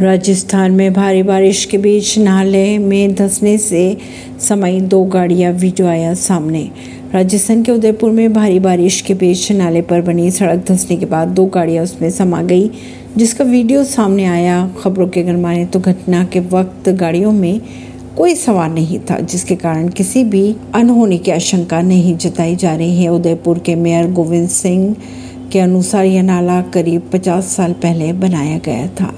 राजस्थान में भारी बारिश के बीच नाले में धंसने से समय दो गाड़ियाँ वीडियो आया सामने। राजस्थान के उदयपुर में भारी बारिश के बीच नाले पर बनी सड़क धंसने के बाद दो गाड़ियाँ उसमें समा गई, जिसका वीडियो सामने आया। खबरों के अगर माने तो घटना के वक्त गाड़ियों में कोई सवार नहीं था, जिसके कारण किसी भी अनहोनी की आशंका नहीं जताई जा रही है। उदयपुर के मेयर गोविंद सिंह के अनुसार यह नाला करीब 50 साल पहले बनाया गया था।